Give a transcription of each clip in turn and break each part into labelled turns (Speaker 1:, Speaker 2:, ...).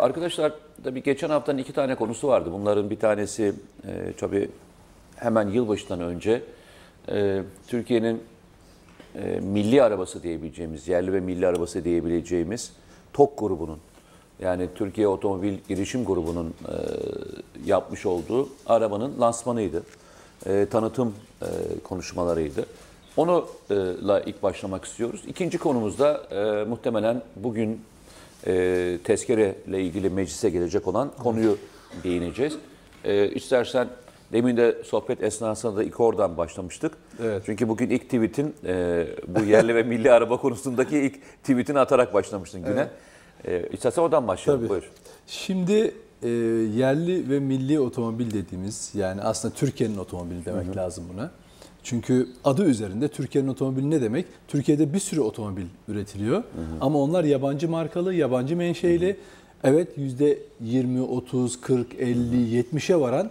Speaker 1: arkadaşlar tabii geçen haftanın iki tane konusu vardı. Bunların bir tanesi e, tabii hemen yılbaşından önce e, Türkiye'nin e, milli arabası diyebileceğimiz, yerli ve milli arabası diyebileceğimiz TOK grubunun yani Türkiye Otomobil Girişim Grubu'nun e, yapmış olduğu arabanın lansmanıydı. E, tanıtım e, konuşmalarıydı. Onunla ilk başlamak istiyoruz. İkinci konumuzda e, muhtemelen bugün e, tezkere ile ilgili meclise gelecek olan konuyu değineceğiz. E, istersen demin de sohbet esnasında da ilk oradan başlamıştık.
Speaker 2: Evet.
Speaker 1: Çünkü bugün ilk tweetin e, bu yerli ve milli araba konusundaki ilk tweetini atarak başlamıştın güne. E, istersen oradan başlayalım.
Speaker 2: Tabii.
Speaker 1: Buyur.
Speaker 2: Şimdi e, yerli ve milli otomobil dediğimiz yani aslında Türkiye'nin otomobili demek lazım buna. Çünkü adı üzerinde Türkiye'nin otomobili ne demek? Türkiye'de bir sürü otomobil üretiliyor ama onlar yabancı markalı, yabancı menşeili. Evet %20, 30, 40, 50, 70'e varan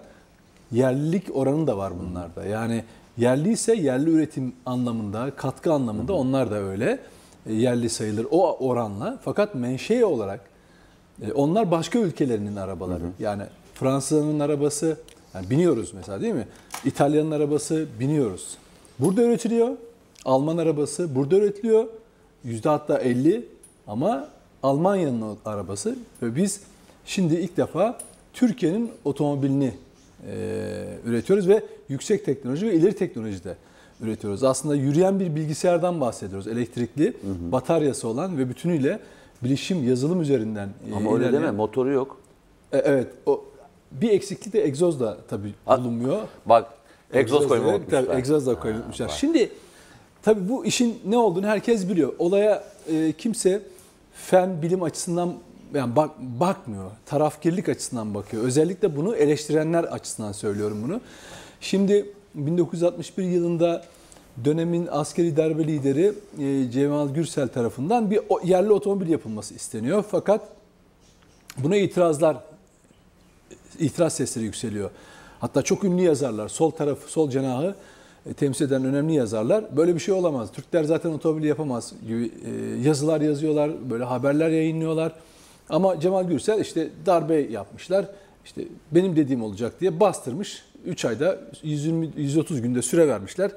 Speaker 2: yerlilik oranı da var bunlarda. Yani yerli ise yerli üretim anlamında, katkı anlamında onlar da öyle e, yerli sayılır o oranla. Fakat menşe olarak e, onlar başka ülkelerinin arabaları. Yani Fransa'nın arabası yani biniyoruz mesela değil mi? İtalya'nın arabası biniyoruz. Burada üretiliyor. Alman arabası burada üretiliyor. Yüzde hatta 50 ama Almanya'nın arabası ve biz şimdi ilk defa Türkiye'nin otomobilini e, üretiyoruz ve yüksek teknoloji ve ileri teknolojide üretiyoruz. Aslında yürüyen bir bilgisayardan bahsediyoruz. Elektrikli, bataryası olan ve bütünüyle bilişim, yazılım üzerinden
Speaker 1: Ama öyle
Speaker 2: ilerleyen-
Speaker 1: deme motoru yok.
Speaker 2: E, Evet. O bir eksiklik de egzoz da tabii bulunmuyor.
Speaker 1: Bak egzoz koymayı unutmuşlar.
Speaker 2: Tabii egzoz da koymuşlar. Şimdi tabii bu işin ne olduğunu herkes biliyor. Olaya e, kimse fen bilim açısından yani bak, bakmıyor. Tarafkirlik açısından bakıyor. Özellikle bunu eleştirenler açısından söylüyorum bunu. Şimdi 1961 yılında dönemin askeri darbe lideri e, Cemal Gürsel tarafından bir yerli otomobil yapılması isteniyor. Fakat buna itirazlar itiraz sesleri yükseliyor. Hatta çok ünlü yazarlar, sol tarafı, sol cenahı e, temsil eden önemli yazarlar. Böyle bir şey olamaz. Türkler zaten otomobil yapamaz gibi e, yazılar yazıyorlar, böyle haberler yayınlıyorlar. Ama Cemal Gürsel işte darbe yapmışlar. İşte benim dediğim olacak diye bastırmış. 3 ayda 120 130 günde süre vermişler.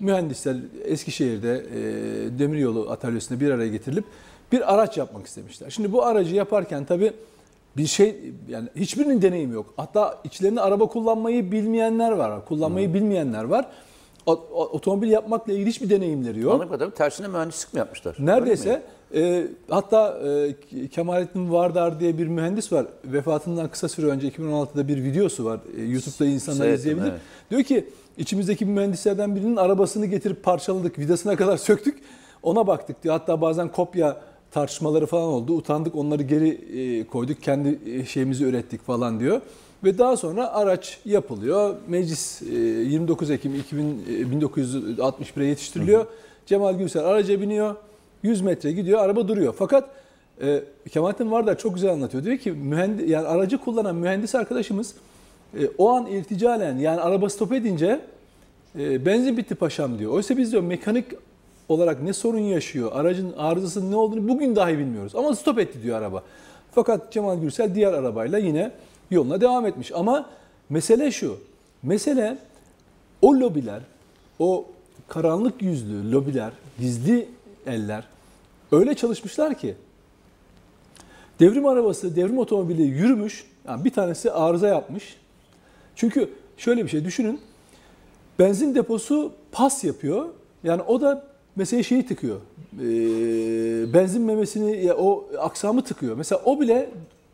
Speaker 2: Mühendisler Eskişehir'de e, demiryolu atölyesinde bir araya getirilip bir araç yapmak istemişler. Şimdi bu aracı yaparken tabii bir şey yani hiçbirinin deneyimi yok. Hatta içlerinde araba kullanmayı bilmeyenler var. Kullanmayı bilmeyenler var. O- o- Otomobil yapmakla ilgili hiçbir deneyimleri yok.
Speaker 1: Anladığım kadarıyla tersine mühendislik mi yapmışlar?
Speaker 2: Neredeyse e, hatta e, Kemalettin Vardar diye bir mühendis var. Vefatından kısa süre önce 2016'da bir videosu var. E, YouTube'da insanlar
Speaker 1: Seyrettim,
Speaker 2: izleyebilir.
Speaker 1: evet.
Speaker 2: Diyor ki içimizdeki mühendislerden birinin arabasını getirip parçaladık, vidasına kadar söktük. Ona baktık diyor. Hatta bazen kopya tartışmaları falan oldu. Utandık onları geri e, koyduk. Kendi e, şeyimizi ürettik falan diyor. Ve daha sonra araç yapılıyor. Meclis e, 29 Ekim 2000, e, 1961'e yetiştiriliyor. Cemal Gürsel araca biniyor. 100 metre gidiyor, araba duruyor. Fakat e, Kemalettin Vardar çok güzel anlatıyor. Diyor ki mühendis, yani aracı kullanan mühendis arkadaşımız e, o an irticalen yani araba stop edince e, benzin bitti paşam diyor. Oysa biz diyor mekanik olarak ne sorun yaşıyor, aracın arızasının ne olduğunu bugün dahi bilmiyoruz. Ama stop etti diyor araba. Fakat Cemal Gürsel diğer arabayla yine yoluna devam etmiş. Ama mesele şu, mesele o lobiler, o karanlık yüzlü lobiler, gizli eller öyle çalışmışlar ki devrim arabası, devrim otomobili yürümüş. Yani bir tanesi arıza yapmış. Çünkü şöyle bir şey düşünün. Benzin deposu pas yapıyor. Yani o da mesela şeyi tıkıyor. Ee, benzin memesini ya o aksamı tıkıyor. Mesela o bile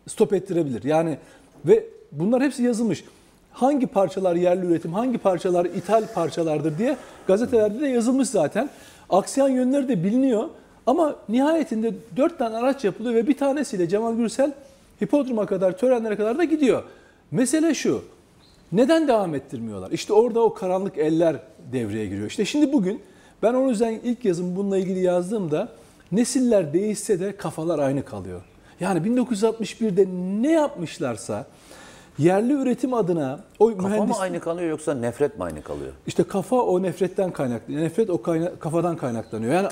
Speaker 2: stop ettirebilir. Yani ve bunlar hepsi yazılmış. Hangi parçalar yerli üretim, hangi parçalar ithal parçalardır diye gazetelerde de yazılmış zaten. Aksiyon yönleri de biliniyor. Ama nihayetinde dört tane araç yapılıyor ve bir tanesiyle Cemal Gürsel hipodroma kadar, törenlere kadar da gidiyor. Mesele şu, neden devam ettirmiyorlar? İşte orada o karanlık eller devreye giriyor. İşte şimdi bugün ben o yüzden ilk yazım bununla ilgili yazdığımda nesiller değişse de kafalar aynı kalıyor. Yani 1961'de ne yapmışlarsa yerli üretim adına o
Speaker 1: Kafa
Speaker 2: mühendis
Speaker 1: mı aynı kalıyor yoksa nefret mi aynı kalıyor?
Speaker 2: işte kafa o nefretten kaynaklanıyor. Nefret o kayna- kafadan kaynaklanıyor. Yani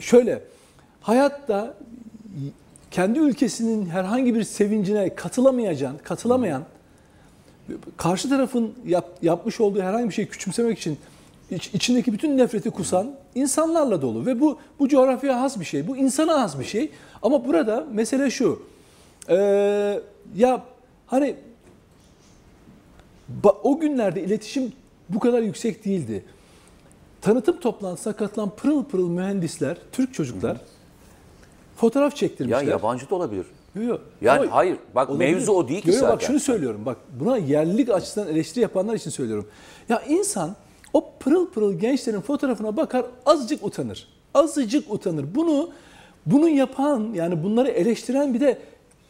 Speaker 2: şöyle hayatta kendi ülkesinin herhangi bir sevincine katılamayacağın, katılamayan, karşı tarafın yap, yapmış olduğu herhangi bir şeyi küçümsemek için iç, içindeki bütün nefreti kusan insanlarla dolu ve bu bu coğrafyaya has bir şey, bu insana has bir şey. Ama burada mesele şu, ee, ya hani ba- o günlerde iletişim bu kadar yüksek değildi. Tanıtım toplantısına katılan pırıl pırıl mühendisler, Türk çocuklar fotoğraf
Speaker 1: Ya
Speaker 2: çektirmişler.
Speaker 1: yabancı da olabilir.
Speaker 2: Yok, yok.
Speaker 1: Yani
Speaker 2: Ama
Speaker 1: hayır, bak
Speaker 2: olabilir.
Speaker 1: mevzu o değil ki
Speaker 2: yok,
Speaker 1: zaten.
Speaker 2: Bak şunu söylüyorum. Bak buna yerlilik açısından eleştiri yapanlar için söylüyorum. Ya insan o pırıl pırıl gençlerin fotoğrafına bakar azıcık utanır. Azıcık utanır. Bunu bunu yapan yani bunları eleştiren bir de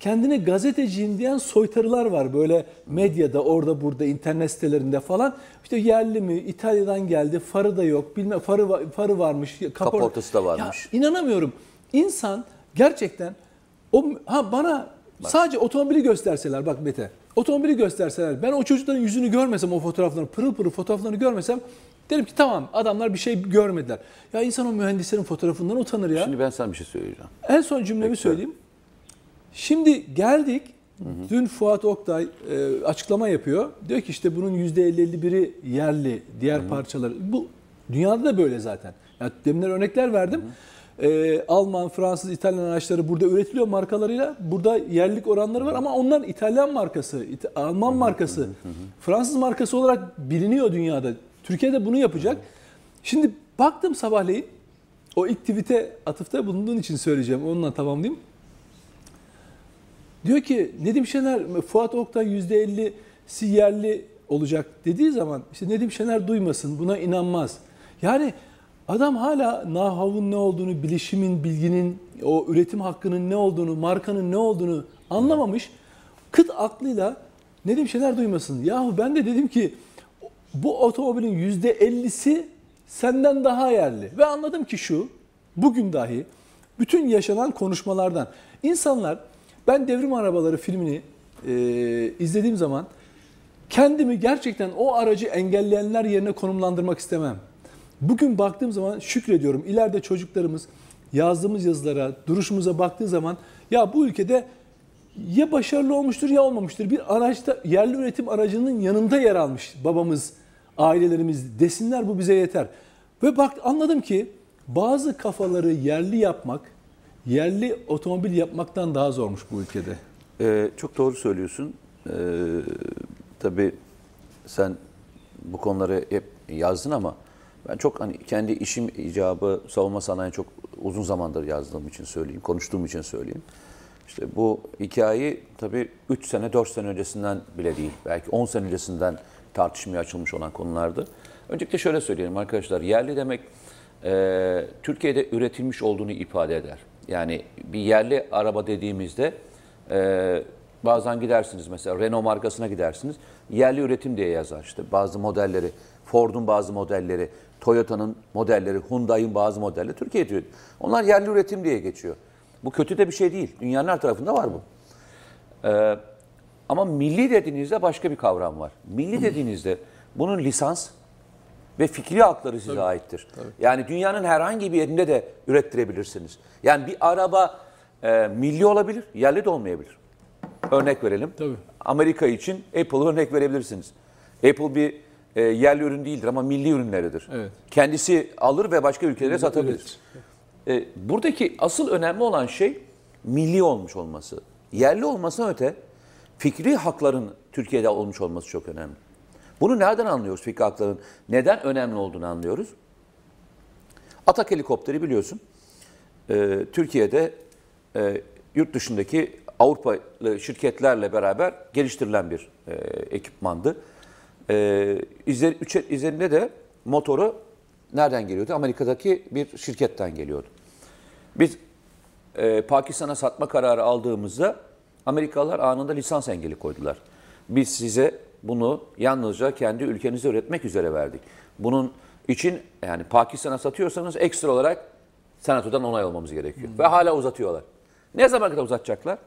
Speaker 2: kendine gazeteciyim diyen soytarılar var böyle medyada orada burada internet sitelerinde falan. İşte yerli mi İtalya'dan geldi farı da yok bilmem farı farı varmış kapor-
Speaker 1: Kaportası da varmış.
Speaker 2: Ya inanamıyorum. İnsan gerçekten o ha bana sadece otomobili gösterseler bak Mete. Otomobili gösterseler ben o çocukların yüzünü görmesem o fotoğraflarını pırıl pırıl fotoğraflarını görmesem derim ki tamam adamlar bir şey görmediler. Ya insan o mühendislerin fotoğrafından utanır ya.
Speaker 1: Şimdi ben sana bir şey söyleyeceğim.
Speaker 2: En son cümlemi
Speaker 1: Peki.
Speaker 2: söyleyeyim. Şimdi geldik. Dün Fuat Oktay e, açıklama yapıyor. Diyor ki işte bunun %50-51'i yerli, diğer parçaları. Bu dünyada da böyle zaten. Yani demin örnekler verdim. E, Alman, Fransız, İtalyan araçları burada üretiliyor markalarıyla. Burada yerlilik oranları var ama onlar İtalyan markası, İta- Alman markası, Fransız markası olarak biliniyor dünyada. Türkiye'de bunu yapacak. Şimdi baktım sabahleyin o ilk tweet'e atıfta bulunduğun için söyleyeceğim. Onunla tamamlayayım. Diyor ki Nedim Şener, Fuat Oktay %50'si yerli olacak dediği zaman işte Nedim Şener duymasın, buna inanmaz. Yani adam hala nahavun ne olduğunu, bilişimin, bilginin, o üretim hakkının ne olduğunu, markanın ne olduğunu anlamamış. Kıt aklıyla Nedim Şener duymasın. Yahu ben de dedim ki bu otomobilin %50'si senden daha yerli. Ve anladım ki şu, bugün dahi bütün yaşanan konuşmalardan insanlar ben Devrim Arabaları filmini e, izlediğim zaman kendimi gerçekten o aracı engelleyenler yerine konumlandırmak istemem. Bugün baktığım zaman şükrediyorum. İleride çocuklarımız yazdığımız yazılara, duruşumuza baktığı zaman ya bu ülkede ya başarılı olmuştur ya olmamıştır. Bir araçta yerli üretim aracının yanında yer almış babamız, ailelerimiz desinler bu bize yeter. Ve bak anladım ki bazı kafaları yerli yapmak, yerli otomobil yapmaktan daha zormuş bu ülkede.
Speaker 1: Ee, çok doğru söylüyorsun. Ee, tabii sen bu konuları hep yazdın ama ben çok hani kendi işim icabı savunma sanayi çok uzun zamandır yazdığım için söyleyeyim, konuştuğum için söyleyeyim. İşte bu hikayeyi tabii 3 sene, 4 sene öncesinden bile değil, belki 10 sene öncesinden tartışmaya açılmış olan konulardı. Öncelikle şöyle söyleyelim arkadaşlar, yerli demek e, Türkiye'de üretilmiş olduğunu ifade eder. Yani bir yerli araba dediğimizde e, bazen gidersiniz mesela Renault markasına gidersiniz, yerli üretim diye yazar işte bazı modelleri, Ford'un bazı modelleri, Toyota'nın modelleri, Hyundai'nin bazı modelleri Türkiye'de üretiyor. Onlar yerli üretim diye geçiyor. Bu kötü de bir şey değil. Dünyanın her tarafında var bu. Ee, ama milli dediğinizde başka bir kavram var. Milli dediğinizde bunun lisans ve fikri hakları size aittir. Yani dünyanın herhangi bir yerinde de ürettirebilirsiniz. Yani bir araba e, milli olabilir, yerli de olmayabilir. Örnek verelim.
Speaker 2: Tabii.
Speaker 1: Amerika için Apple örnek verebilirsiniz. Apple bir e, yerli ürün değildir ama milli ürünleridir.
Speaker 2: Evet.
Speaker 1: Kendisi alır ve başka ülkelere satabilir.
Speaker 2: üretir.
Speaker 1: E, buradaki asıl önemli olan şey milli olmuş olması. Yerli olmasına öte fikri hakların Türkiye'de olmuş olması çok önemli. Bunu nereden anlıyoruz fikri hakların? Neden önemli olduğunu anlıyoruz. Atak helikopteri biliyorsun. e, Türkiye'de e, yurt dışındaki Avrupalı şirketlerle beraber geliştirilen bir e, ekipmandı. E, üzer- üzerinde de motoru nereden geliyordu? Amerika'daki bir şirketten geliyordu. Biz e, Pakistan'a satma kararı aldığımızda Amerikalılar anında lisans engeli koydular. Biz size bunu yalnızca kendi ülkenizde üretmek üzere verdik. Bunun için yani Pakistan'a satıyorsanız ekstra olarak senatodan onay almamız gerekiyor. Ve hala uzatıyorlar. Ne zaman kadar uzatacaklar?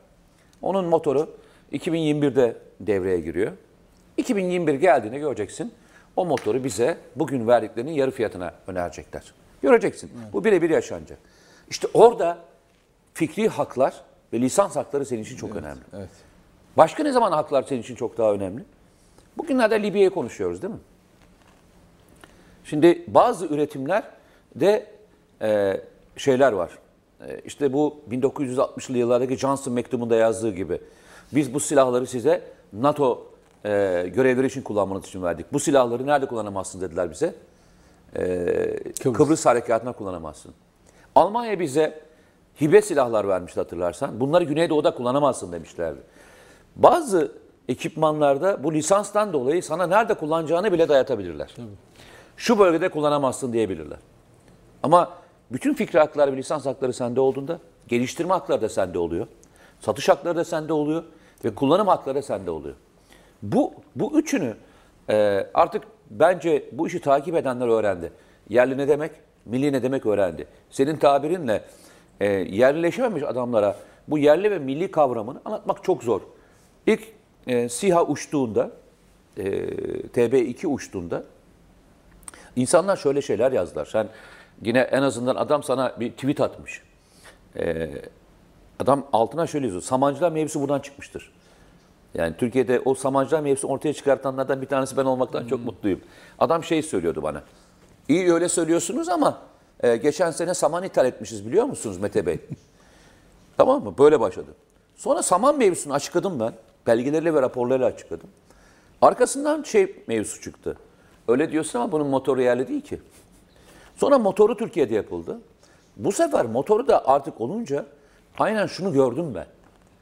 Speaker 1: Onun motoru 2021'de devreye giriyor. 2021 geldiğinde göreceksin. O motoru bize bugün verdiklerinin yarı fiyatına önerecekler. Göreceksin. Bu birebir yaşanacak. İşte orada fikri haklar ve lisans hakları senin için çok önemli.
Speaker 2: Evet.
Speaker 1: Başka ne zaman haklar senin için çok daha önemli? Bugünlerde Libya'yı konuşuyoruz değil mi? Şimdi bazı üretimler de e, şeyler var. E, işte bu 1960'lı yıllardaki Johnson mektubunda yazdığı gibi. Biz bu silahları size NATO e, görevleri için kullanmanız için verdik. Bu silahları nerede kullanamazsın dediler bize. E,
Speaker 2: Kıbrıs.
Speaker 1: Kıbrıs. harekatına kullanamazsın. Almanya bize hibe silahlar vermişti hatırlarsan. Bunları Güneydoğu'da kullanamazsın demişlerdi. Bazı ekipmanlarda bu lisanstan dolayı sana nerede kullanacağını bile dayatabilirler. Şu bölgede kullanamazsın diyebilirler. Ama bütün fikri hakları ve lisans hakları sende olduğunda geliştirme hakları da sende oluyor. Satış hakları da sende oluyor ve kullanım hakları da sende oluyor. Bu, bu üçünü e, artık bence bu işi takip edenler öğrendi. Yerli ne demek, milli ne demek öğrendi. Senin tabirinle e, yerleşememiş adamlara bu yerli ve milli kavramını anlatmak çok zor. İlk e, SİHA uçtuğunda, e, TB2 uçtuğunda İnsanlar şöyle şeyler yazdılar. Sen yine en azından adam sana bir tweet atmış. Ee, adam altına şöyle yazıyor. Samancılar mevzusu buradan çıkmıştır. Yani Türkiye'de o Samancılar mevzusunu ortaya çıkartanlardan bir tanesi ben olmaktan çok mutluyum. Adam şey söylüyordu bana. İyi öyle söylüyorsunuz ama e, geçen sene saman ithal etmişiz biliyor musunuz Mete Bey? tamam mı? Böyle başladı. Sonra saman mevzusunu açıkladım ben. Belgeleriyle ve raporlarıyla açıkladım. Arkasından şey mevzusu çıktı. Öyle diyorsun ama bunun motoru yerli değil ki. Sonra motoru Türkiye'de yapıldı. Bu sefer motoru da artık olunca aynen şunu gördüm ben.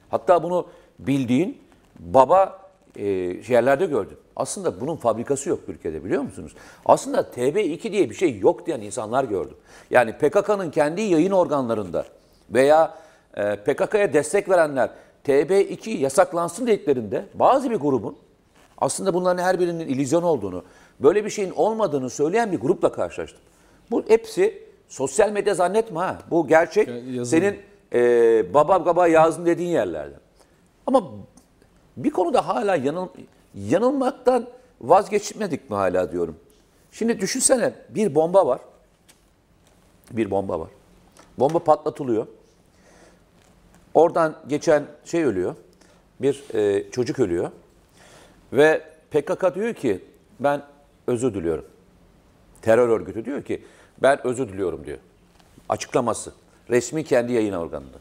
Speaker 1: Hatta bunu bildiğin baba e, yerlerde gördüm. Aslında bunun fabrikası yok Türkiye'de biliyor musunuz? Aslında TB2 diye bir şey yok diyen insanlar gördüm. Yani PKK'nın kendi yayın organlarında veya e, PKK'ya destek verenler TB2 yasaklansın dediklerinde bazı bir grubun aslında bunların her birinin illüzyon olduğunu, böyle bir şeyin olmadığını söyleyen bir grupla karşılaştım. Bu hepsi sosyal medya zannetme ha. Bu gerçek
Speaker 2: Ya- yazılı.
Speaker 1: senin e, baba baba yazdım dediğin yerlerden. Ama bir konuda hala yanıl, yanılmaktan vazgeçmedik mi hala diyorum. Şimdi düşünsene bir bomba var. Bir bomba var. Bomba patlatılıyor. Oradan geçen şey ölüyor. Bir e, çocuk ölüyor. Ve PKK diyor ki ben özür diliyorum. Terör örgütü diyor ki ben özür diliyorum diyor. Açıklaması. Resmi kendi yayın organında.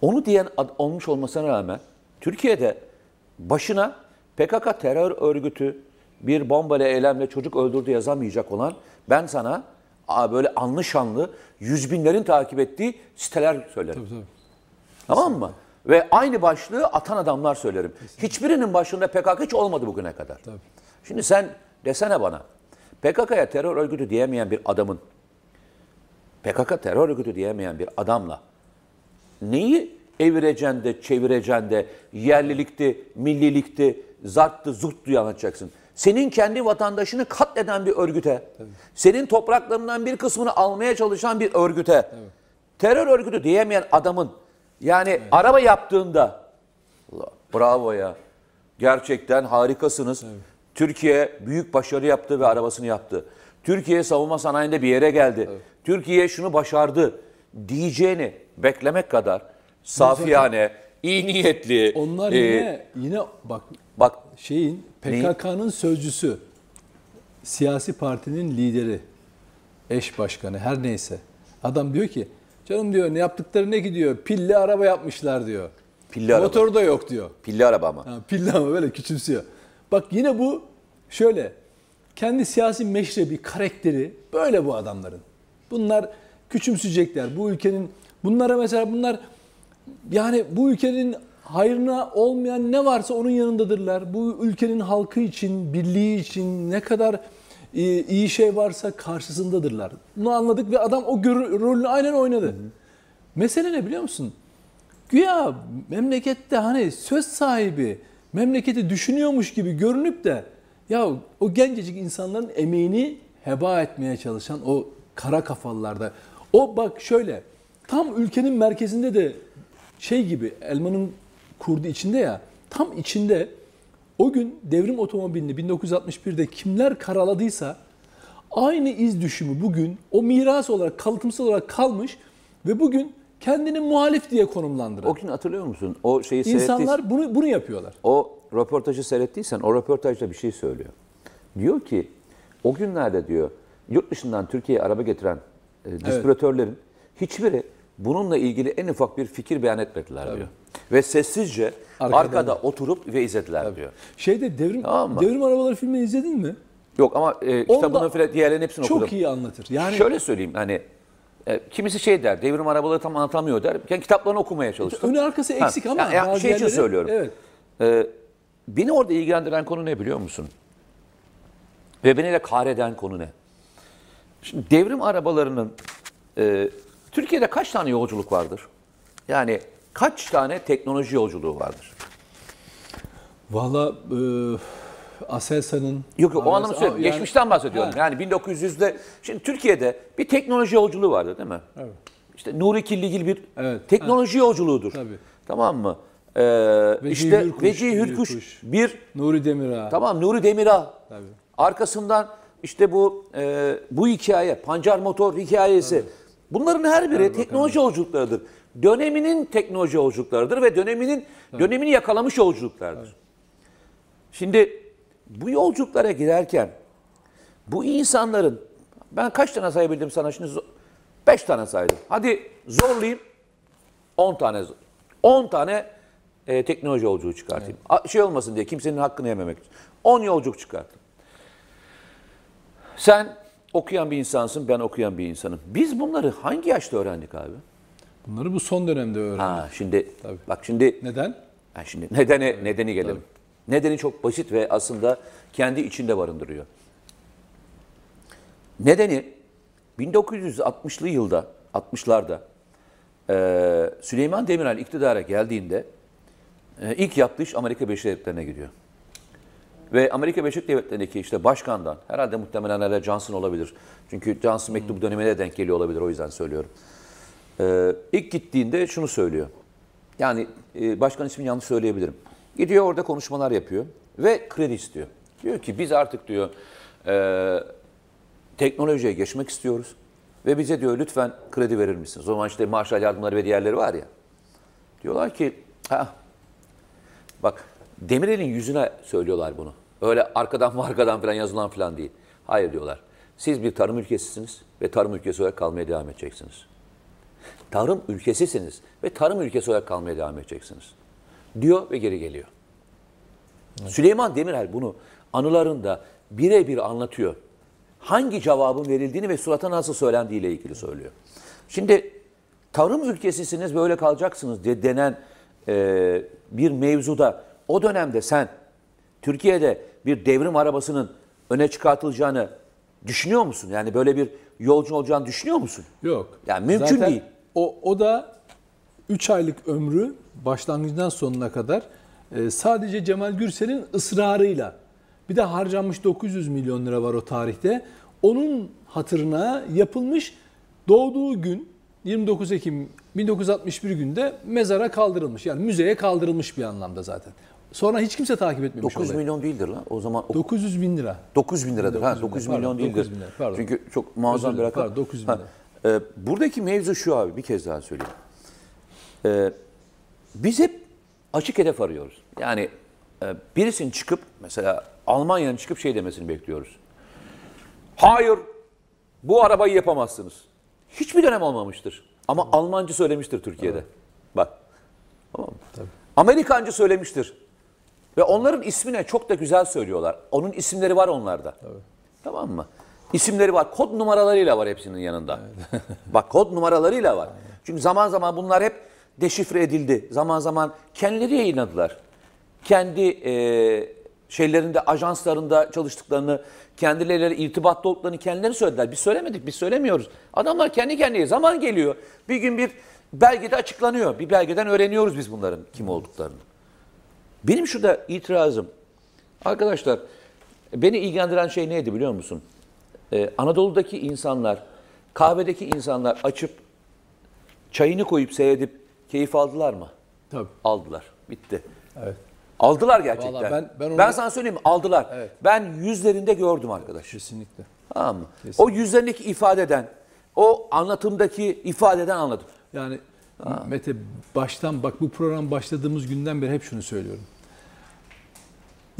Speaker 1: Onu diyen olmuş olmasına rağmen Türkiye'de başına PKK terör örgütü bir bombayla eylemle çocuk öldürdü yazamayacak olan ben sana aa, böyle anlı şanlı yüz binlerin takip ettiği siteler söylerim. Tamam mı? Ve aynı başlığı atan adamlar söylerim. Hiçbirinin başında PKK hiç olmadı bugüne kadar. Şimdi sen desene bana, PKK'ya terör örgütü diyemeyen bir adamın, PKK terör örgütü diyemeyen bir adamla neyi evireceksin de çevireceksin de yerlilikti, millilikti, zarttı, zurttu anlatacaksın. Senin kendi vatandaşını katleden bir örgüte, senin topraklarından bir kısmını almaya çalışan bir örgüte, terör örgütü diyemeyen adamın yani araba yaptığında Allah, bravo ya. Gerçekten harikasınız. Türkiye büyük başarı yaptı ve arabasını yaptı. Türkiye savunma sanayinde bir yere geldi. Türkiye şunu başardı diyeceğini beklemek kadar safiyane, iyi niyetli.
Speaker 2: Onlar
Speaker 1: e,
Speaker 2: yine yine bak
Speaker 1: bak
Speaker 2: şeyin PKK'nın sözcüsü, siyasi partinin lideri, eş başkanı her neyse. Adam diyor ki canım diyor ne yaptıkları ne ki diyor pilli araba yapmışlar diyor.
Speaker 1: Pilli araba.
Speaker 2: Motoru da yok diyor.
Speaker 1: pilli araba ama.
Speaker 2: Ha, pilli ama böyle küçümsüyor. Bak yine bu şöyle kendi siyasi meşrebi, karakteri böyle bu adamların. Bunlar küçümseyecekler. Bu ülkenin bunlara mesela bunlar yani bu ülkenin hayrına olmayan ne varsa onun yanındadırlar. Bu ülkenin halkı için, birliği için ne kadar e, iyi şey varsa karşısındadırlar. Bunu anladık ve adam o rolünü aynen oynadı. Mesele ne biliyor musun? Güya memlekette hani söz sahibi, memleketi düşünüyormuş gibi görünüp de ya o gencecik insanların emeğini heba etmeye çalışan o kara kafalılarda. O bak şöyle tam ülkenin merkezinde de şey gibi elmanın kurdu içinde ya tam içinde o gün devrim otomobilini 1961'de kimler karaladıysa aynı iz düşümü bugün o miras olarak kalıtımsal olarak kalmış ve bugün kendini muhalif diye konumlandıran.
Speaker 1: O gün hatırlıyor musun? O şeyi
Speaker 2: İnsanlar bunu bunu yapıyorlar.
Speaker 1: O röportajı seyrettiysen o röportajda bir şey söylüyor. Diyor ki o günlerde diyor yurt dışından Türkiye'ye araba getiren e, distribütörlerin hiçbiri bununla ilgili en ufak bir fikir beyan etmediler diyor. Ve sessizce
Speaker 2: Arkada-
Speaker 1: arkada, oturup ve izlediler diyor.
Speaker 2: Şeyde devrim
Speaker 1: Tamam mı?
Speaker 2: devrim arabaları filmini izledin mi?
Speaker 1: Yok ama e, kitabının filan diğerlerinin hepsini
Speaker 2: Çok
Speaker 1: okudum.
Speaker 2: iyi anlatır. Yani
Speaker 1: Şöyle söyleyeyim hani e, kimisi şey der devrim arabaları tam anlatamıyor der. Ben kitaplarını okumaya çalıştım.
Speaker 2: önü arkası
Speaker 1: Ha,
Speaker 2: eksik ama
Speaker 1: ya- ya
Speaker 2: bazı
Speaker 1: şey için söylüyorum.
Speaker 2: Evet.
Speaker 1: Ee, beni orada ilgilendiren konu ne biliyor musun? Ve beni de kahreden konu ne? Şimdi devrim arabalarının e, Türkiye'de kaç tane yolculuk vardır? Yani kaç tane teknoloji yolculuğu vardır?
Speaker 2: Valla e, Aselsan'ın
Speaker 1: Yok yok o anlamda söylüyorum.
Speaker 2: yani-
Speaker 1: Geçmişten bahsediyorum.
Speaker 2: Ha.
Speaker 1: Yani 1900'de şimdi Türkiye'de bir teknoloji yolculuğu vardı değil mi?
Speaker 2: Evet.
Speaker 1: İşte Nuri Killigil bir
Speaker 2: Evet.
Speaker 1: teknoloji yolculuğudur.
Speaker 2: Tabii.
Speaker 1: Tamam mı? Ee,
Speaker 2: Vecihi
Speaker 1: işte
Speaker 2: Hürkuş,
Speaker 1: Vecihi
Speaker 2: Hürkuş.
Speaker 1: Hürkuş bir
Speaker 2: Nuri Demirağ.
Speaker 1: Tamam Nuri Demirağ.
Speaker 2: Tabii.
Speaker 1: Arkasından işte bu e, bu hikaye, Pancar Motor hikayesi. Bunların her biri teknoloji yolculuklarıdır. Döneminin teknoloji yolculuklarıdır ve döneminin dönemini yakalamış yolculuklardır. Şimdi bu yolculuklara girerken bu insanların ben kaç tane sayabildim sana şimdi 5 tane saydım. Hadi zorlayayım 10 tane 10 tane e, teknoloji yolculuğu çıkartayım. A- Şey olmasın diye kimsenin hakkını yememek için. 10 yolculuk çıkarttım. Sen okuyan bir insansın, ben okuyan bir insanım. Biz bunları hangi yaşta öğrendik abi?
Speaker 2: Bunları bu son dönemde öğrendim.
Speaker 1: Ha şimdi
Speaker 2: Tabii.
Speaker 1: bak şimdi
Speaker 2: Neden?
Speaker 1: ha şimdi nedeni nedeni gelelim. Nedeni çok basit ve aslında kendi içinde barındırıyor. Nedeni 1960'lı yılda 60'larda e, Süleyman Demirel iktidara geldiğinde e, ilk yaptığı iş Amerika Birleşik Devletleri'ne gidiyor. Ve Amerika Birleşik Devletleri'ndeki işte başkandan, herhalde muhtemelen herhalde Johnson olabilir. Çünkü Johnson mektubu dönemine denk geliyor olabilir o yüzden söylüyorum. Ee, ilk gittiğinde şunu söylüyor. Yani e, başkan ismini yanlış söyleyebilirim. Gidiyor orada konuşmalar yapıyor ve kredi istiyor. Diyor ki biz artık diyor e, teknolojiye geçmek istiyoruz. Ve bize diyor lütfen kredi verir misiniz? O zaman işte Marshall yardımları ve diğerleri var ya. Diyorlar ki ha bak Demirel'in yüzüne söylüyorlar bunu. Öyle arkadan arkadan falan yazılan falan değil. Hayır diyorlar. Siz bir tarım ülkesisiniz ve tarım ülkesi olarak kalmaya devam edeceksiniz. Tarım ülkesisiniz ve tarım ülkesi olarak kalmaya devam edeceksiniz. Diyor ve geri geliyor. Süleyman Demirel bunu anılarında birebir anlatıyor. Hangi cevabın verildiğini ve surata nasıl söylendiği ile ilgili söylüyor. Şimdi tarım ülkesisiniz böyle kalacaksınız diye denen e, bir mevzuda o dönemde sen Türkiye'de bir devrim arabasının öne çıkartılacağını düşünüyor musun? Yani böyle bir yolcu olacağını düşünüyor musun?
Speaker 2: Yok.
Speaker 1: Yani mümkün
Speaker 2: Zaten
Speaker 1: değil.
Speaker 2: O, o da 3 aylık ömrü başlangıcından sonuna kadar e, sadece Cemal Gürsel'in ısrarıyla bir de harcanmış 900 milyon lira var o tarihte. Onun hatırına yapılmış doğduğu gün 29 Ekim 1961 günde mezara kaldırılmış. Yani müzeye kaldırılmış bir anlamda zaten. Sonra hiç kimse takip etmemiş
Speaker 1: 9
Speaker 2: olayı.
Speaker 1: milyon değildir lan. O zaman o
Speaker 2: 900 bin lira.
Speaker 1: 9 bin liradır. ha,
Speaker 2: 900 bin
Speaker 1: 9
Speaker 2: lira,
Speaker 1: milyon
Speaker 2: pardon,
Speaker 1: değildir.
Speaker 2: 900 bin lira, pardon.
Speaker 1: Çünkü çok muazzam bir rakam.
Speaker 2: pardon, 900 bin
Speaker 1: Ha, e, buradaki mevzu şu abi bir kez daha söyleyeyim. E, biz hep açık hedef arıyoruz. Yani e, birisinin çıkıp mesela Almanya'nın çıkıp şey demesini bekliyoruz. Hayır bu arabayı yapamazsınız. Hiçbir dönem olmamıştır. Ama Almancı söylemiştir Türkiye'de. Bak. Tamam mı? Amerikancı söylemiştir. Ve onların ismine çok da güzel söylüyorlar. Onun isimleri var onlarda. Tamam mı? İsimleri var. Kod numaralarıyla var hepsinin yanında. Bak kod numaralarıyla var. Çünkü zaman zaman bunlar hep deşifre edildi. Zaman zaman kendileri yayınladılar. Kendi e, şeylerinde, ajanslarında çalıştıklarını, kendileriyle irtibatta olduklarını kendileri söylediler. Biz söylemedik, biz söylemiyoruz. Adamlar kendi kendine zaman geliyor. Bir gün bir belgede açıklanıyor. Bir belgeden öğreniyoruz biz bunların kim olduklarını. Benim şurada itirazım, arkadaşlar beni ilgilendiren şey neydi biliyor musun? Ee, Anadolu'daki insanlar, kahvedeki insanlar açıp çayını koyup seyredip keyif aldılar mı?
Speaker 2: Tabii.
Speaker 1: Aldılar. Bitti.
Speaker 2: Evet.
Speaker 1: Aldılar gerçekten.
Speaker 2: Vallahi ben- ben onu-
Speaker 1: ben sana söyleyeyim mi? Aldılar.
Speaker 2: Evet.
Speaker 1: Ben yüzlerinde gördüm arkadaş.
Speaker 2: Kesinlikle.
Speaker 1: Tamam mı? O yüzlerindeki ifadeden, o anlatımdaki ifadeden anladım.
Speaker 2: Yani Mete baştan bak bu program başladığımız günden beri hep şunu söylüyorum.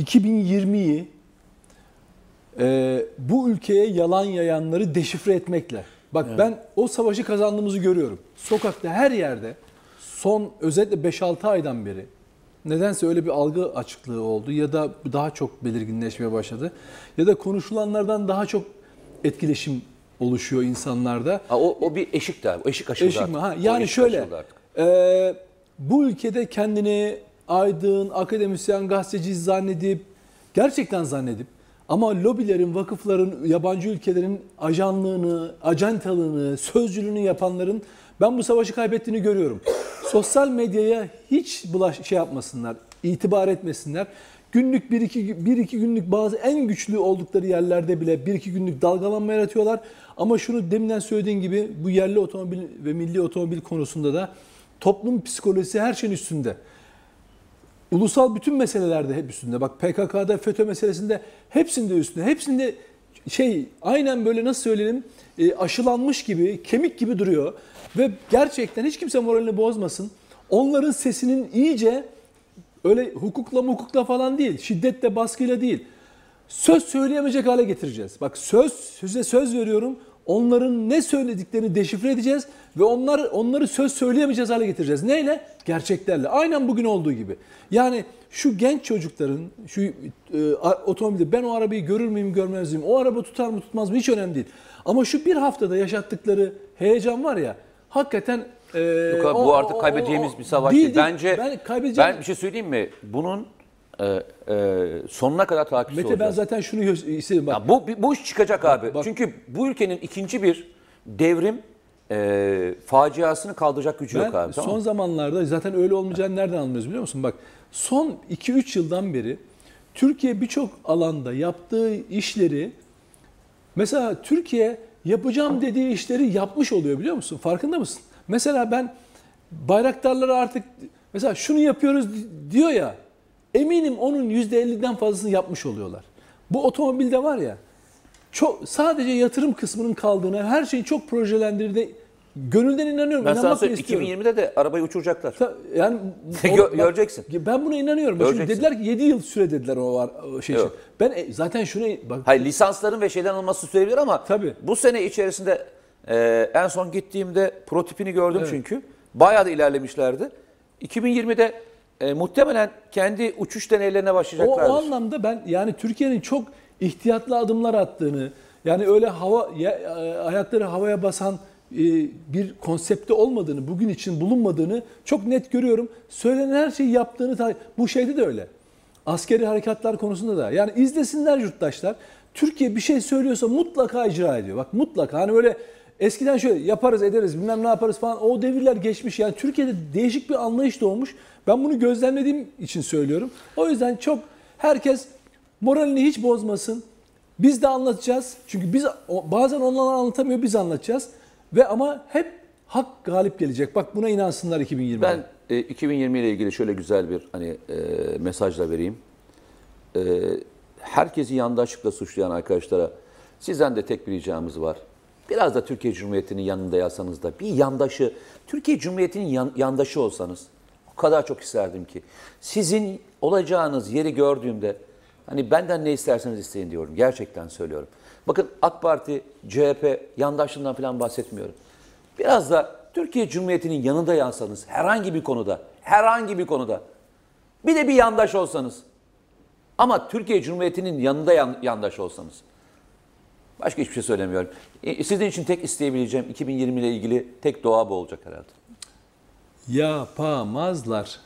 Speaker 2: 2020'yi e, bu ülkeye yalan yayanları deşifre etmekle. Bak ben o savaşı kazandığımızı görüyorum. Sokakta her yerde son özellikle 5-6 aydan beri nedense öyle bir algı açıklığı oldu ya da daha çok belirginleşmeye başladı ya da konuşulanlardan daha çok etkileşim oluşuyor insanlarda.
Speaker 1: Ha, o, o bir eşik daha. O eşik aşıldı
Speaker 2: Eşik mi? Ha, yani şöyle, e, bu ülkede kendini aydın, akademisyen, gazeteci zannedip, gerçekten zannedip ama lobilerin, vakıfların, yabancı ülkelerin ajanlığını, ajantalığını, sözcülüğünü yapanların ben bu savaşı kaybettiğini görüyorum. Sosyal medyaya hiç bulaş şey yapmasınlar, itibar etmesinler. Günlük bir iki, bir iki günlük bazı en güçlü oldukları yerlerde bile bir iki günlük dalgalanma yaratıyorlar. Ama şunu deminden söylediğin gibi bu yerli otomobil ve milli otomobil konusunda da toplum psikolojisi her şeyin üstünde. Ulusal bütün meselelerde hep üstünde. Bak PKK'da, FETÖ meselesinde hepsinde üstünde. Hepsinde şey aynen böyle nasıl söyleyelim e, aşılanmış gibi, kemik gibi duruyor. Ve gerçekten hiç kimse moralini bozmasın. Onların sesinin iyice öyle hukukla hukukla falan değil, şiddetle baskıyla değil. Söz söyleyemeyecek hale getireceğiz. Bak söz, size söz veriyorum. Onların ne söylediklerini deşifre edeceğiz ve onlar onları söz söyleyemeyeceğiz hale getireceğiz. Neyle? Gerçeklerle. Aynen bugün olduğu gibi. Yani şu genç çocukların şu e, otomobilde ben o arabayı görür müyüm görmez miyim? O araba tutar mı tutmaz mı hiç önemli değil. Ama şu bir haftada yaşattıkları heyecan var ya hakikaten e,
Speaker 1: Yok abi,
Speaker 2: o-
Speaker 1: bu artık
Speaker 2: o-
Speaker 1: kaybedeceğimiz
Speaker 2: o-
Speaker 1: bir savaş değil.
Speaker 2: değil.
Speaker 1: Bence
Speaker 2: ben
Speaker 1: ben, bir şey söyleyeyim mi? Bunun e, e, sonuna kadar takipçisi
Speaker 2: Mete ben
Speaker 1: olacağız.
Speaker 2: zaten şunu gö- istedim bak.
Speaker 1: Ya bu bu iş çıkacak abi.
Speaker 2: bak.
Speaker 1: Çünkü bu ülkenin ikinci bir devrim e, faciasını kaldıracak gücü
Speaker 2: Ben
Speaker 1: yok abi. Tamam
Speaker 2: son
Speaker 1: mı?
Speaker 2: zamanlarda zaten öyle olmayacağını nereden anlıyoruz biliyor musun? Bak son 2-3 yıldan beri Türkiye birçok alanda yaptığı işleri mesela Türkiye yapacağım dediği işleri yapmış oluyor biliyor musun? Farkında mısın? Mesela ben bayraktarları artık mesela şunu yapıyoruz diyor ya eminim onun %50'den fazlasını yapmış oluyorlar. Bu otomobilde var ya çok sadece yatırım kısmının kaldığına, her şeyin çok projelendirdiğine gönülden inanıyorum.
Speaker 1: Ben sana söyleyeyim
Speaker 2: istiyorum.
Speaker 1: 2020'de de arabayı uçuracaklar.
Speaker 2: Ta- Yani
Speaker 1: Gö-
Speaker 2: o- bak,
Speaker 1: göreceksin.
Speaker 2: Ben buna inanıyorum. Bak Şimdi
Speaker 1: Göreceksin.
Speaker 2: dediler ki 7 yıl süre dediler o var o şey için.
Speaker 1: Yok.
Speaker 2: Ben e, zaten şunu bak
Speaker 1: Hayır lisansların ve şeyden alınması sürebilir ama
Speaker 2: Tabii.
Speaker 1: bu sene içerisinde e, en son gittiğimde prototipini gördüm
Speaker 2: Evet.
Speaker 1: çünkü. Bayağı da ilerlemişlerdi. 2020'de e, muhtemelen kendi uçuş deneylerine
Speaker 2: o, o
Speaker 1: başlayacaklardır.
Speaker 2: anlamda ben yani Türkiye'nin çok ihtiyatlı adımlar attığını yani öyle hava ya, e, ayakları havaya basan e, bir konsepte olmadığını, bugün için bulunmadığını çok net görüyorum. Söylenen her şeyi yaptığını bu şeyde de öyle. Askeri harekatlar konusunda da. Yani izlesinler yurttaşlar. Türkiye bir şey söylüyorsa mutlaka icra ediyor. Bak mutlaka hani böyle eskiden şöyle yaparız ederiz bilmem ne yaparız falan o devirler geçmiş. Yani Türkiye'de değişik bir anlayış doğmuş. Ben bunu gözlemlediğim için söylüyorum. O yüzden çok herkes moralini hiç bozmasın. Biz de anlatacağız. Çünkü biz bazen onlar anlatamıyor biz anlatacağız. Ve ama hep hak galip gelecek. Bak buna inansınlar 2020'de.
Speaker 1: Ben e, 2020 ile ilgili şöyle güzel bir hani e, mesaj da vereyim. E, herkesi yandaşlıkla suçlayan arkadaşlara sizden de tek bir ricamız var. Biraz da Türkiye Cumhuriyeti'nin yanında yazsanız da bir yandaşı, Türkiye Cumhuriyeti'nin yan- yandaşı olsanız o kadar çok isterdim ki. Sizin olacağınız yeri gördüğümde hani benden ne isterseniz isteyin diyorum. Gerçekten söylüyorum. Bakın AK Parti, CHP yandaşlığından falan bahsetmiyorum. Biraz da Türkiye Cumhuriyeti'nin yanında yansanız herhangi bir konuda, herhangi bir konuda bir de bir yandaş olsanız ama Türkiye Cumhuriyeti'nin yanında yan- yandaş olsanız başka hiçbir şey söylemiyorum. E, Sizin için tek isteyebileceğim 2020 ile ilgili tek dua bu olacak herhalde.
Speaker 2: Yapamazlar.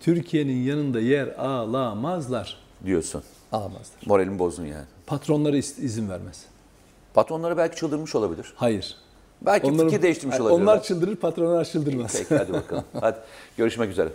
Speaker 2: Türkiye'nin yanında yer alamazlar.
Speaker 1: diyorsun.
Speaker 2: Alamazlar.
Speaker 1: Moralimi bozdun yani.
Speaker 2: Patronları iz- izin vermez.
Speaker 1: Patronları belki çıldırmış olabilir.
Speaker 2: Hayır.
Speaker 1: Belki
Speaker 2: Onların-
Speaker 1: fikir değiştirmiş
Speaker 2: Hayır,
Speaker 1: olabilirler.
Speaker 2: Onlar çıldırır, patronlar çıldırmaz.
Speaker 1: Peki hadi bakalım. Hadi görüşmek üzere.